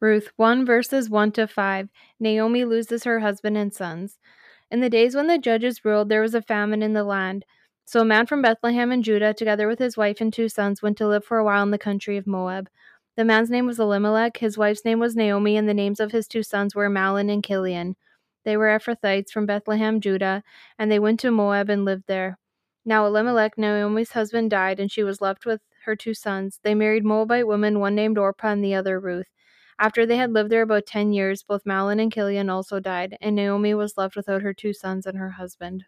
Ruth 1 verses 1 to 5. Naomi loses her husband and sons. In the days when the judges ruled, there was a famine in the land. So a man from Bethlehem in Judah, together with his wife and two sons, went to live for a while in the country of Moab. The man's name was Elimelech, his wife's name was Naomi, and the names of his two sons were Mahlon and Kilion. They were Ephrathites from Bethlehem, Judah, and they went to Moab and lived there. Now Elimelech, Naomi's husband, died, and she was left with her two sons. They married Moabite women, one named Orpah and the other Ruth. After they had lived there about ten years, both Mahlon and Kilion also died, and Naomi was left without her two sons and her husband.